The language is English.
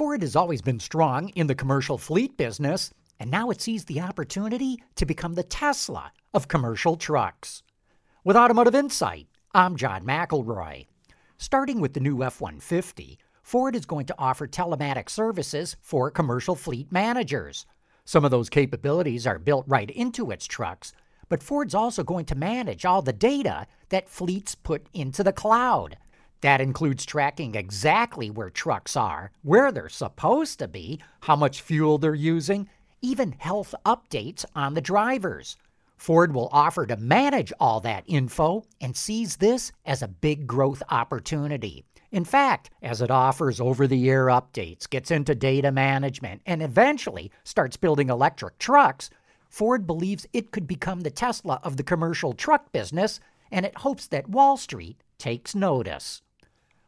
Ford has always been strong in the commercial fleet business, and now it sees the opportunity to become the Tesla of commercial trucks. With Automotive Insight, I'm John McElroy. Starting with the new F 150, Ford is going to offer telematic services for commercial fleet managers. Some of those capabilities are built right into its trucks, but Ford's also going to manage all the data that fleets put into the cloud. That includes tracking exactly where trucks are, where they're supposed to be, how much fuel they're using, even health updates on the drivers. Ford will offer to manage all that info and sees this as a big growth opportunity. In fact, as it offers over the air updates, gets into data management, and eventually starts building electric trucks, Ford believes it could become the Tesla of the commercial truck business, and it hopes that Wall Street takes notice.